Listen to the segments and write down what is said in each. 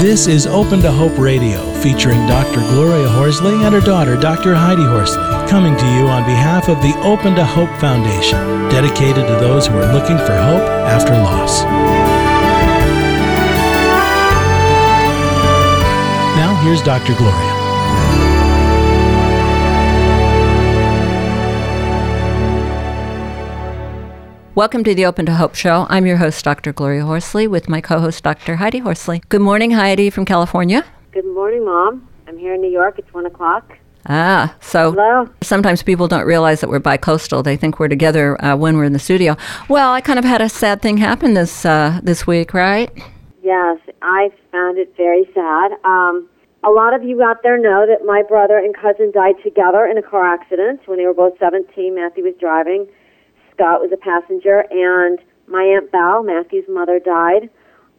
This is Open to Hope Radio, featuring Dr. Gloria Horsley and her daughter, Dr. Heidi Horsley, coming to you on behalf of the Open to Hope Foundation, dedicated to those who are looking for hope after loss. Now, here's Dr. Gloria. Welcome to the Open to Hope Show. I'm your host, Dr. Gloria Horsley, with my co host, Dr. Heidi Horsley. Good morning, Heidi from California. Good morning, Mom. I'm here in New York. It's 1 o'clock. Ah, so Hello. sometimes people don't realize that we're bi-coastal. They think we're together uh, when we're in the studio. Well, I kind of had a sad thing happen this uh, this week, right? Yes, I found it very sad. Um, a lot of you out there know that my brother and cousin died together in a car accident when they were both 17. Matthew was driving, Scott was a passenger, and my Aunt Val, Matthew's mother, died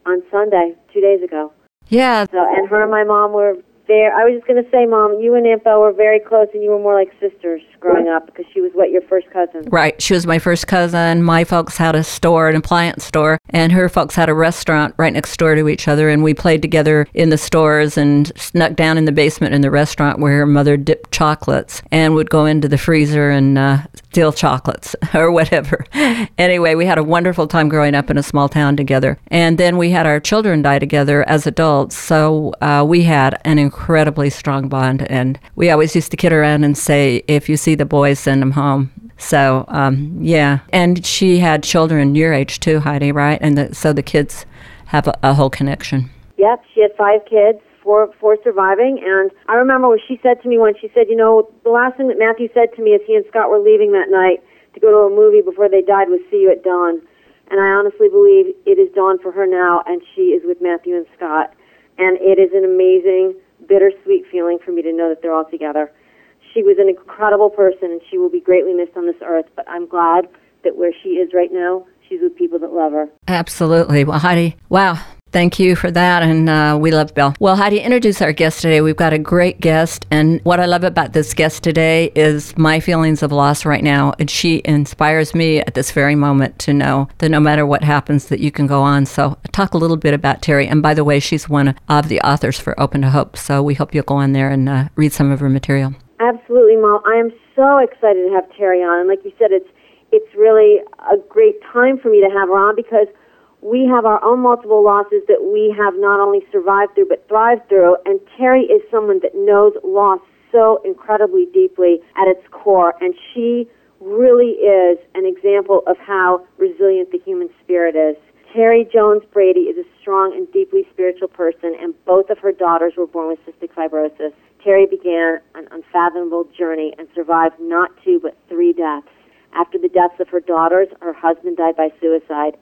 on Sunday, two days ago. Yeah, So, and her and my mom were very, I was just going to say, Mom, you and Aunt Val were very close, and you were more like sisters growing up because she was what, your first cousin? right. She was my first cousin. My folks had a store, an appliance store, and her folks had a restaurant right next door to each other. And we played together in the stores and snuck down in the basement in the restaurant where her mother dipped chocolates and would go into the freezer and uh, steal chocolates or whatever. anyway, we had a wonderful time growing up in a small town together. And then we had our children die together as adults. So uh, we had an incredibly strong bond. And we always used to kid around and say, if you see the boys, send them home. So, um, yeah. And she had children your age too, Heidi, right? And the, so the kids have a, a whole connection. Yep, she had five kids, four four surviving, and I remember what she said to me when she said, you know, the last thing that Matthew said to me as he and Scott were leaving that night to go to a movie before they died was "See you at dawn," and I honestly believe it is dawn for her now, and she is with Matthew and Scott, and it is an amazing, bittersweet feeling for me to know that they're all together. She was an incredible person, and she will be greatly missed on this earth. But I'm glad that where she is right now, she's with people that love her. Absolutely. Well, Heidi, wow. Thank you for that, and uh, we love Bill. Well, Heidi, introduce our guest today. We've got a great guest, and what I love about this guest today is my feelings of loss right now. And she inspires me at this very moment to know that no matter what happens, that you can go on. So, talk a little bit about Terry. And by the way, she's one of the authors for Open to Hope. So, we hope you'll go on there and uh, read some of her material. Absolutely, Mom. I am so excited to have Terry on, and like you said, it's it's really a great time for me to have her on because we have our own multiple losses that we have not only survived through but thrived through. And Terry is someone that knows loss so incredibly deeply at its core, and she really is an example of how resilient the human spirit is. Terry Jones Brady is a strong and deeply spiritual person, and both of her daughters were born with cystic fibrosis. Terry began an unfathomable journey and survived not two but three deaths. After the deaths of her daughters, her husband died by suicide.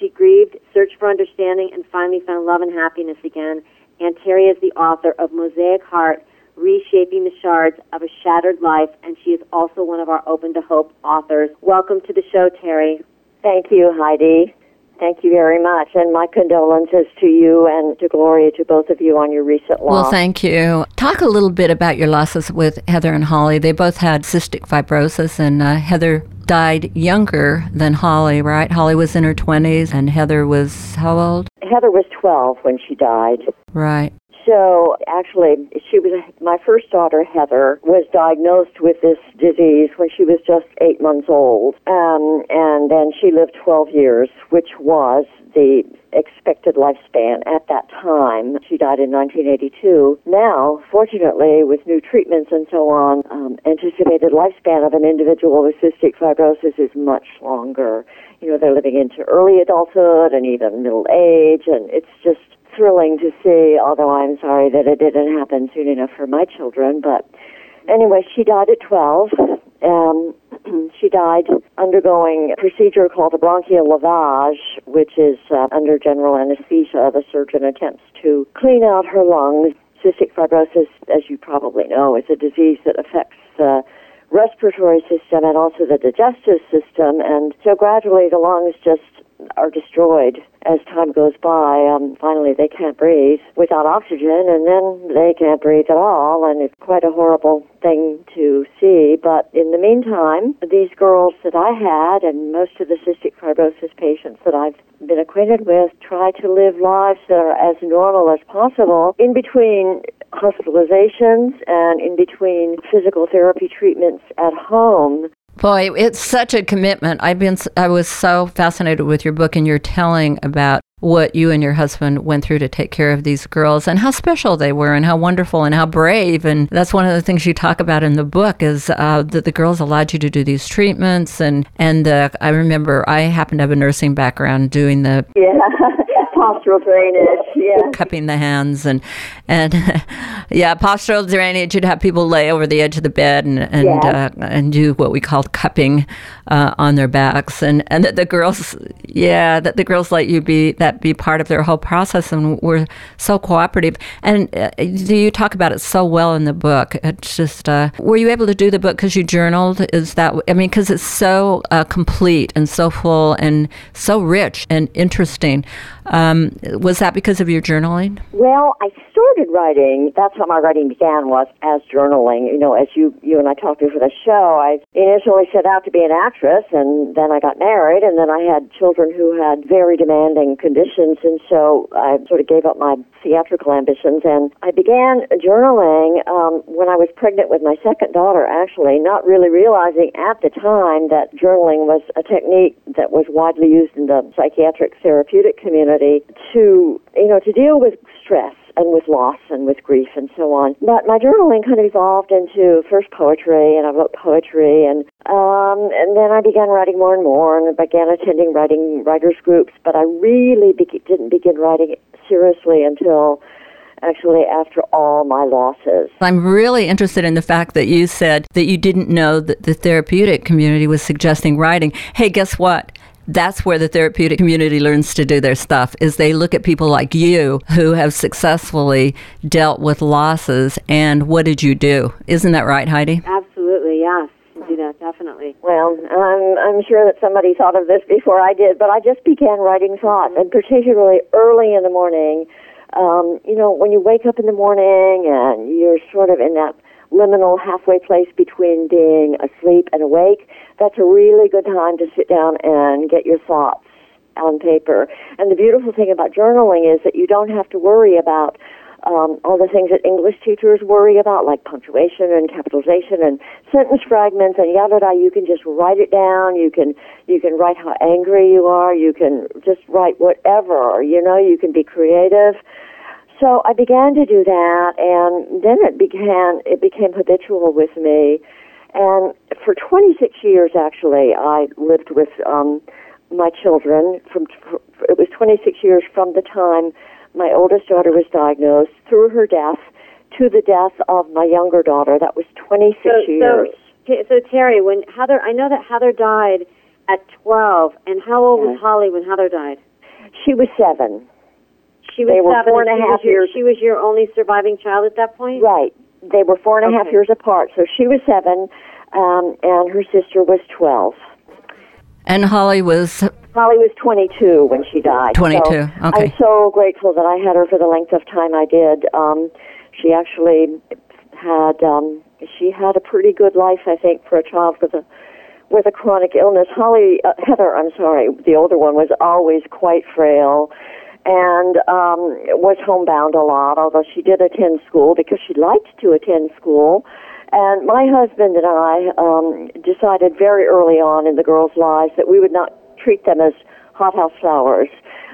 She grieved, searched for understanding, and finally found love and happiness again. And Terry is the author of Mosaic Heart, Reshaping the Shards of a Shattered Life, and she is also one of our Open to Hope authors. Welcome to the show, Terry. Thank you, Heidi. Thank you very much. And my condolences to you and to Gloria, to both of you on your recent loss. Well, thank you. Talk a little bit about your losses with Heather and Holly. They both had cystic fibrosis, and uh, Heather died younger than Holly, right? Holly was in her 20s, and Heather was how old? Heather was 12 when she died. Right. So actually, she was my first daughter. Heather was diagnosed with this disease when she was just eight months old, um, and then she lived 12 years, which was the expected lifespan at that time. She died in 1982. Now, fortunately, with new treatments and so on, um, anticipated lifespan of an individual with cystic fibrosis is much longer. You know, they're living into early adulthood and even middle age, and it's just thrilling to see, although I'm sorry that it didn't happen soon enough for my children. But anyway, she died at 12. Um, she died undergoing a procedure called a bronchial lavage, which is uh, under general anesthesia. The surgeon attempts to clean out her lungs. Cystic fibrosis, as you probably know, is a disease that affects the respiratory system and also the digestive system. And so gradually the lungs just are destroyed as time goes by. Um, finally, they can't breathe without oxygen, and then they can't breathe at all, and it's quite a horrible thing to see. But in the meantime, these girls that I had, and most of the cystic fibrosis patients that I've been acquainted with, try to live lives that are as normal as possible in between hospitalizations and in between physical therapy treatments at home Boy, it's such a commitment. I've been I was so fascinated with your book and your telling about what you and your husband went through to take care of these girls and how special they were and how wonderful and how brave and that's one of the things you talk about in the book is uh, that the girls allowed you to do these treatments and and uh, I remember I happen to have a nursing background doing the yeah postural drainage, yeah. Cupping the hands and and yeah, postural drainage. You'd have people lay over the edge of the bed and and yeah. uh, and do what we called cupping uh, on their backs, and and that the girls, yeah, that the girls let you be that be part of their whole process and were so cooperative. And uh, you talk about it so well in the book. It's just, uh, were you able to do the book because you journaled? Is that I mean, because it's so uh, complete and so full and so rich and interesting. Um, was that because of your journaling? Well, I started writing. That's how my writing began was as journaling. You know, as you you and I talked before the show, I initially set out to be an actress, and then I got married, and then I had children who had very demanding conditions, and so I sort of gave up my theatrical ambitions, and I began journaling um, when I was pregnant with my second daughter. Actually, not really realizing at the time that journaling was a technique that was widely used in the psychiatric therapeutic community to, you know, to deal with stress and with loss and with grief and so on. But my journaling kind of evolved into first poetry, and I wrote poetry, and um, and then I began writing more and more, and I began attending writing writers groups. But I really be- didn't begin writing seriously until actually after all my losses. I'm really interested in the fact that you said that you didn't know that the therapeutic community was suggesting writing. Hey, guess what? That's where the therapeutic community learns to do their stuff is they look at people like you who have successfully dealt with losses and what did you do? Isn't that right heidi? Absolutely yes. Do that definitely. Well i'm i'm sure that somebody thought of this before i did but i just began writing thoughts and particularly early in the morning. Um, you know when you wake up in the morning and you're sort of in that liminal halfway place between being asleep and awake, that's a really good time to sit down and get your thoughts on paper. And the beautiful thing about journaling is that you don't have to worry about um, all the things that English teachers worry about, like punctuation and capitalization and sentence fragments and yada yada. You can just write it down. You can you can write how angry you are. You can just write whatever. You know, you can be creative. So I began to do that, and then it began it became habitual with me. And for 26 years, actually, I lived with um, my children. From it was 26 years from the time my oldest daughter was diagnosed through her death to the death of my younger daughter. That was 26 so, years. So, so Terry, when Heather, I know that Heather died at 12, and how old was Holly when Heather died? She was seven. She was they were seven four and a half your, years. She was your only surviving child at that point. Right. They were four and a okay. half years apart. So she was seven, um, and her sister was twelve. And Holly was. Holly was 22 when she died. 22. So okay. I'm so grateful that I had her for the length of time I did. Um, she actually had um, she had a pretty good life, I think, for a child with a with a chronic illness. Holly, uh, Heather, I'm sorry, the older one was always quite frail and um, was homebound a lot, although she did attend school because she liked to attend school. And my husband and I um, decided very early on in the girls' lives that we would not treat them as hothouse flowers,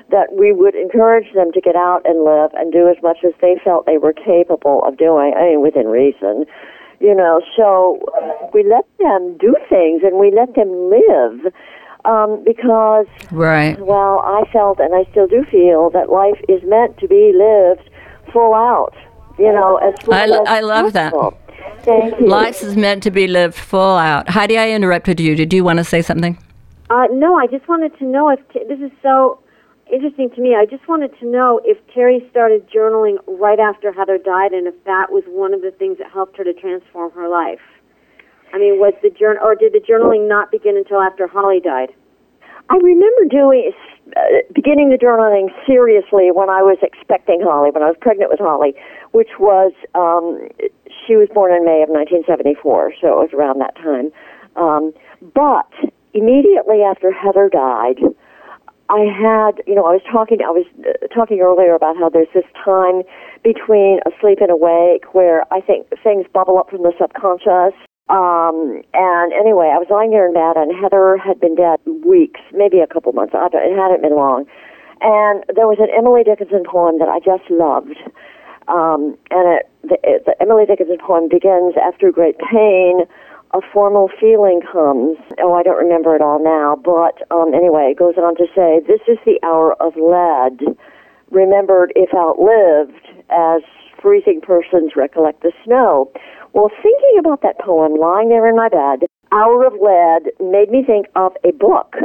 that we would encourage them to get out and live and do as much as they felt they were capable of doing, I mean, within reason. You know, so we let them do things and we let them live um, because, right. well, I felt and I still do feel that life is meant to be lived full out. You know, as full I, as I love that. Thank you. Life is meant to be lived full out. Heidi, I interrupted you. Did you want to say something? Uh, no, I just wanted to know if t- this is so interesting to me. I just wanted to know if Terry started journaling right after Heather died, and if that was one of the things that helped her to transform her life. I mean, was the journal, or did the journaling not begin until after Holly died? I remember doing uh, beginning the journaling seriously when I was expecting Holly, when I was pregnant with Holly, which was um, she was born in May of 1974, so it was around that time. Um, but immediately after Heather died, I had, you know, I was talking, I was uh, talking earlier about how there's this time between asleep and awake where I think things bubble up from the subconscious. Um, and anyway, I was lying there in bed, and Heather had been dead weeks, maybe a couple months. It hadn't been long. And there was an Emily Dickinson poem that I just loved. Um, and it, the, it, the Emily Dickinson poem begins after great pain a formal feeling comes. Oh, I don't remember it all now, but um, anyway, it goes on to say, This is the hour of lead, remembered if outlived, as freezing persons recollect the snow. Well, thinking about that poem lying there in my bed, Hour of Lead, made me think of a book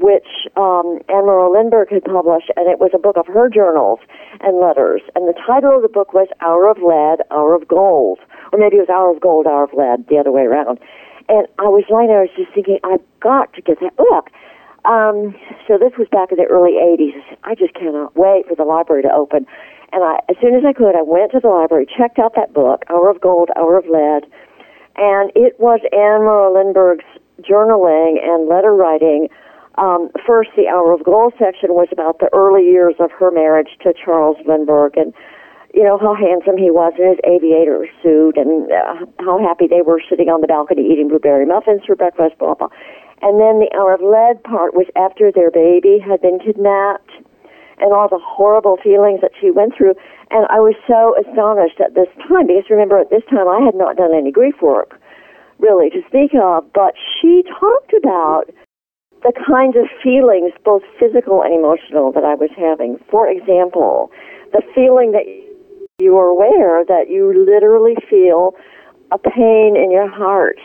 which um, Anne Lindbergh had published, and it was a book of her journals and letters. And the title of the book was Hour of Lead, Hour of Gold. Or maybe it was Hour of Gold, Hour of Lead, the other way around. And I was lying there, I was just thinking, I've got to get that book. Um, so this was back in the early 80s. I just cannot wait for the library to open. And I, as soon as I could, I went to the library, checked out that book, Hour of Gold, Hour of Lead, and it was Anne Morrow Lindbergh's journaling and letter writing um, first, the Hour of Gold section was about the early years of her marriage to Charles Lindbergh and, you know, how handsome he was in his aviator suit and uh, how happy they were sitting on the balcony eating blueberry muffins for breakfast, blah, blah. And then the Hour of Lead part was after their baby had been kidnapped and all the horrible feelings that she went through. And I was so astonished at this time because remember, at this time I had not done any grief work really to speak of, but she talked about the kinds of feelings, both physical and emotional, that I was having. For example, the feeling that you are aware that you literally feel a pain in your heart.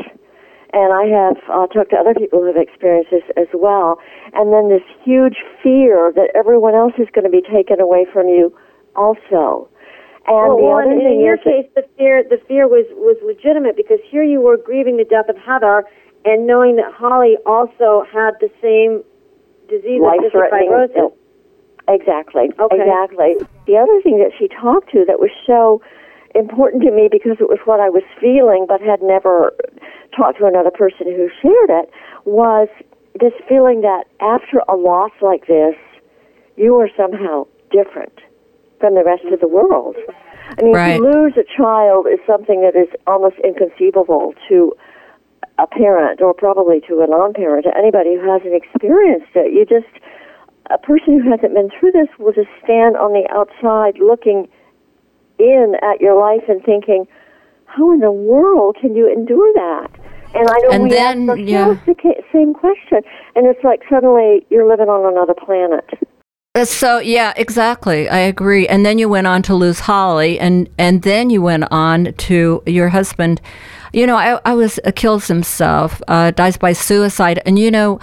And I have uh, talked to other people who have experienced this as well. And then this huge fear that everyone else is going to be taken away from you also. And well, well in, in your case, the fear the fear was was legitimate because here you were grieving the death of Heather, and knowing that Holly also had the same disease, cystic fibrosis. Exactly. Okay. Exactly. The other thing that she talked to that was so important to me because it was what I was feeling but had never talked to another person who shared it was this feeling that after a loss like this, you are somehow different from the rest of the world. I mean, right. to lose a child is something that is almost inconceivable to a parent or probably to a non-parent, to anybody who hasn't experienced it. You just, a person who hasn't been through this will just stand on the outside looking in at your life and thinking, how in the world can you endure that? And I know and we then, ask yeah. the same question, and it's like suddenly you're living on another planet. Uh, so yeah, exactly. I agree. And then you went on to lose Holly, and and then you went on to your husband you know, I, I was uh, kills himself, uh, dies by suicide, and you know,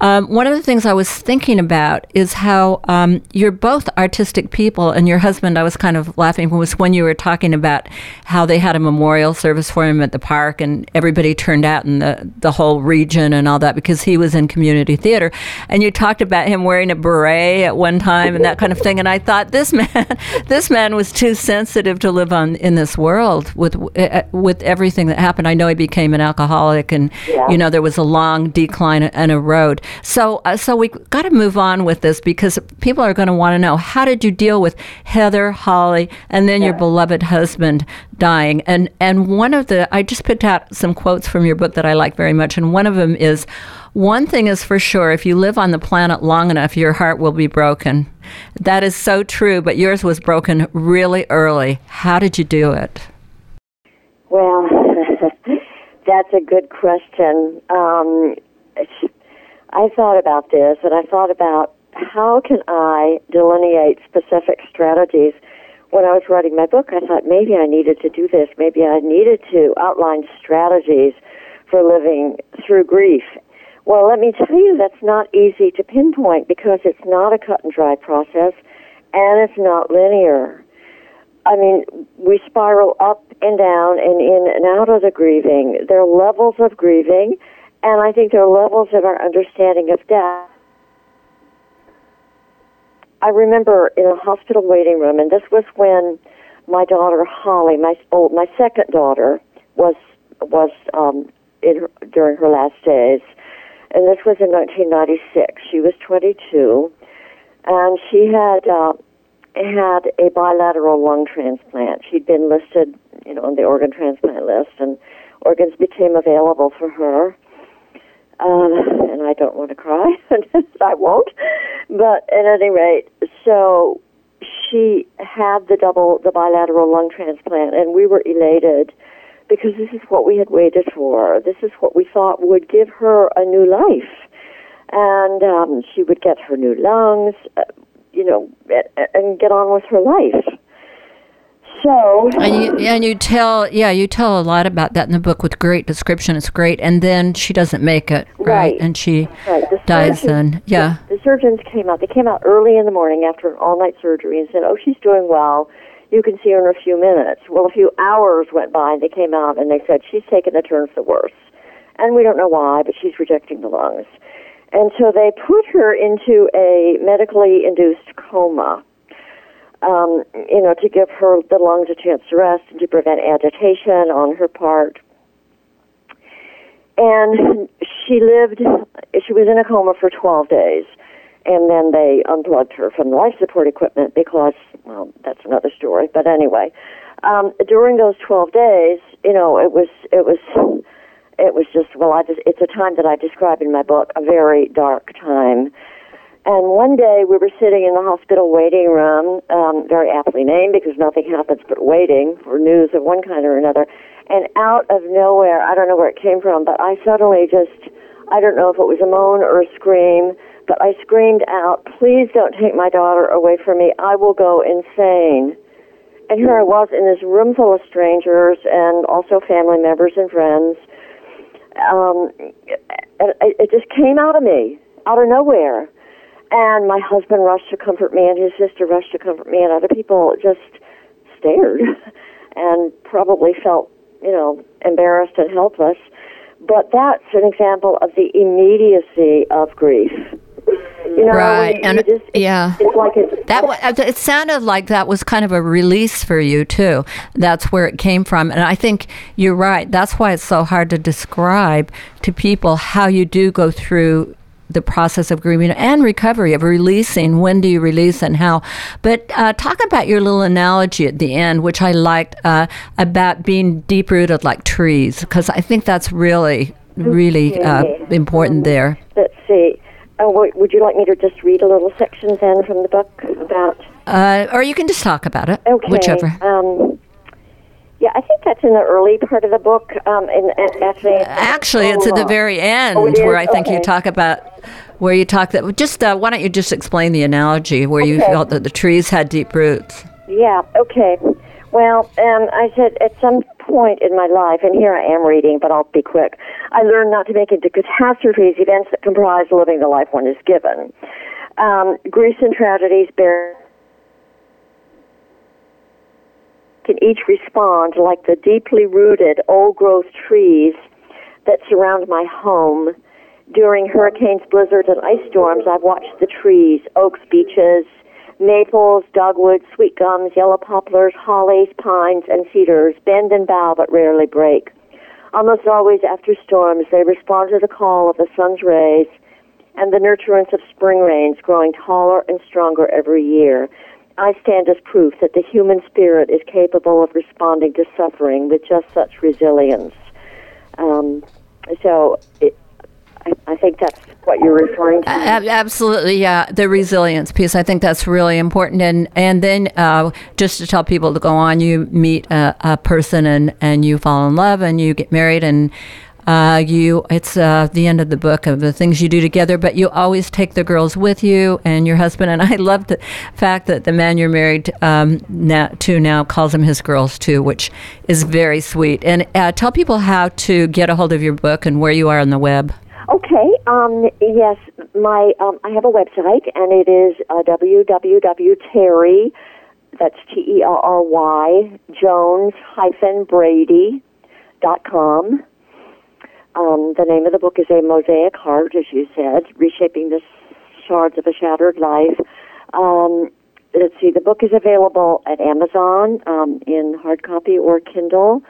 um, one of the things I was thinking about is how um, you're both artistic people, and your husband, I was kind of laughing, was when you were talking about how they had a memorial service for him at the park, and everybody turned out in the, the whole region and all that because he was in community theater. And you talked about him wearing a beret at one time and that kind of thing. And I thought, this man, this man was too sensitive to live on in this world with uh, with everything that happened. I know he became an alcoholic, and yeah. you know there was a long decline and a road. So, uh, so we got to move on with this because people are going to want to know how did you deal with Heather, Holly, and then yeah. your beloved husband dying? And and one of the I just picked out some quotes from your book that I like very much, and one of them is. One thing is for sure if you live on the planet long enough, your heart will be broken. That is so true, but yours was broken really early. How did you do it? Well, that's a good question. Um, I thought about this and I thought about how can I delineate specific strategies. When I was writing my book, I thought maybe I needed to do this. Maybe I needed to outline strategies for living through grief. Well, let me tell you, that's not easy to pinpoint because it's not a cut and dry process and it's not linear. I mean, we spiral up and down and in and out of the grieving. There are levels of grieving and I think there are levels of our understanding of death I remember in a hospital waiting room, and this was when my daughter Holly, my oh, my second daughter, was was um, in her, during her last days, and this was in 1996. She was 22, and she had uh, had a bilateral lung transplant. She'd been listed, you know, on the organ transplant list, and organs became available for her. Um, and I don't want to cry, and I won't. But at any rate, so she had the double, the bilateral lung transplant, and we were elated because this is what we had waited for. This is what we thought would give her a new life. And um, she would get her new lungs, uh, you know, and get on with her life. So and you and you tell yeah you tell a lot about that in the book with great description. It's great, and then she doesn't make it right, right. and she right. The dies. Then yeah, the, the surgeons came out. They came out early in the morning after an all night surgery and said, "Oh, she's doing well. You can see her in a few minutes." Well, a few hours went by, and they came out and they said she's taken a turn for the worse, and we don't know why, but she's rejecting the lungs. And so they put her into a medically induced coma um, you know, to give her the lungs a chance to rest and to prevent agitation on her part. And she lived, she was in a coma for 12 days. And then they unplugged her from the life support equipment because, well, that's another story. But anyway, um, during those 12 days, you know, it was, it was, it was just, well, I just, it's a time that I describe in my book, a very dark time and one day we were sitting in the hospital waiting room, um, very aptly named because nothing happens but waiting for news of one kind or another. And out of nowhere, I don't know where it came from, but I suddenly just, I don't know if it was a moan or a scream, but I screamed out, please don't take my daughter away from me. I will go insane. And here I was in this room full of strangers and also family members and friends. Um, and it just came out of me, out of nowhere and my husband rushed to comfort me, and his sister rushed to comfort me, and other people just stared and probably felt, you know, embarrassed and helpless. But that's an example of the immediacy of grief. You know, right, and just, yeah, it's like it's, that. Uh, it sounded like that was kind of a release for you too. That's where it came from, and I think you're right. That's why it's so hard to describe to people how you do go through the process of grieving and recovery of releasing. When do you release and how? But uh, talk about your little analogy at the end, which I liked uh, about being deep rooted like trees, because I think that's really, really uh, important there. Let's see. Uh, would you like me to just read a little section then from the book about? Uh, or you can just talk about it. Okay. Whichever. Um, yeah, I think that's in the early part of the book. Um, and, and actually, actually, it's at the very end oh, where I think okay. you talk about where you talk that. Just uh, why don't you just explain the analogy where okay. you felt that the trees had deep roots? Yeah. Okay. Well, um, I said at some point in my life, and here I am reading, but I'll be quick. I learned not to make into catastrophes events that comprise living the life one is given. Um, griefs and tragedies bear can each respond like the deeply rooted old growth trees that surround my home. During hurricanes, blizzards, and ice storms, I've watched the trees, oaks, beeches, maples, dogwoods, sweet gums, yellow poplars, hollies, pines, and cedars bend and bow but rarely break. Almost always after storms, they respond to the call of the sun's rays and the nurturance of spring rains growing taller and stronger every year. I stand as proof that the human spirit is capable of responding to suffering with just such resilience. Um, so it, I, I, think that's what you're referring to. absolutely, yeah. The resilience piece. I think that's really important. And and then uh, just to tell people to go on, you meet a, a person and and you fall in love and you get married and uh, you, it's uh, the end of the book of the things you do together, but you always take the girls with you and your husband. And I love the fact that the man you're married um, now, to now calls them his girls too, which is very sweet. And uh, tell people how to get a hold of your book and where you are on the web. Okay. Um, yes, my um, I have a website, and it is uh, www.terry. That's T E R R Y Jones hyphen Brady dot com. Um, the name of the book is A Mosaic Heart, as you said, Reshaping the Shards of a Shattered Life. Um, let's see, the book is available at Amazon um, in hard copy or Kindle,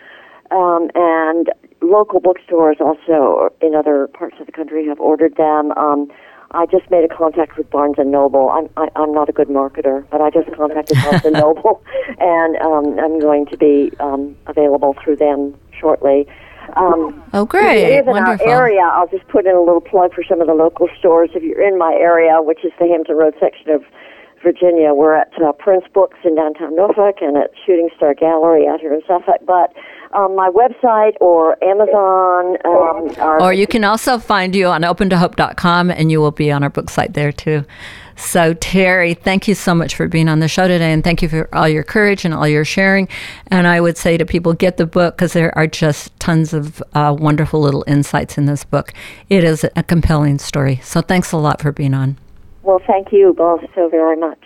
um, and local bookstores also in other parts of the country have ordered them. Um, I just made a contact with Barnes and Noble. I'm I, I'm not a good marketer, but I just contacted Barnes and Noble, and um, I'm going to be um, available through them shortly. Um, oh, great! If you live in Wonderful. our area, I'll just put in a little plug for some of the local stores. If you're in my area, which is the Hampton Road section of Virginia, we're at uh, Prince Books in downtown Norfolk and at Shooting Star Gallery out here in Suffolk. But um, my website or Amazon. Um, are or you can also find you on opentohope.com and you will be on our book site there too. So, Terry, thank you so much for being on the show today, and thank you for all your courage and all your sharing. And I would say to people, get the book because there are just tons of uh, wonderful little insights in this book. It is a compelling story. So, thanks a lot for being on. Well, thank you both so very much.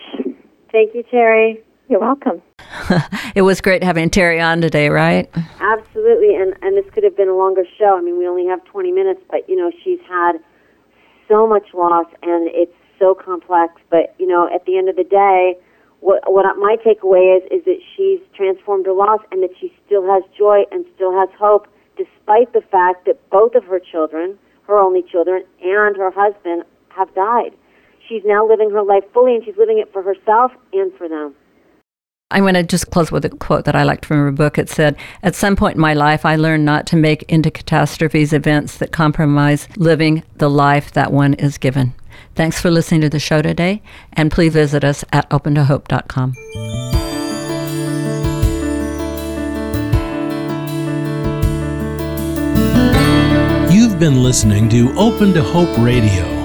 Thank you, Terry. You're welcome. it was great having Terry on today, right? Absolutely, and and this could have been a longer show. I mean, we only have 20 minutes, but you know, she's had so much loss, and it's so complex. But you know, at the end of the day, what what my takeaway is is that she's transformed her loss, and that she still has joy and still has hope, despite the fact that both of her children, her only children, and her husband have died. She's now living her life fully, and she's living it for herself and for them. I'm going to just close with a quote that I liked from her book. It said, At some point in my life, I learned not to make into catastrophes events that compromise living the life that one is given. Thanks for listening to the show today, and please visit us at opentohope.com. You've been listening to Open to Hope Radio,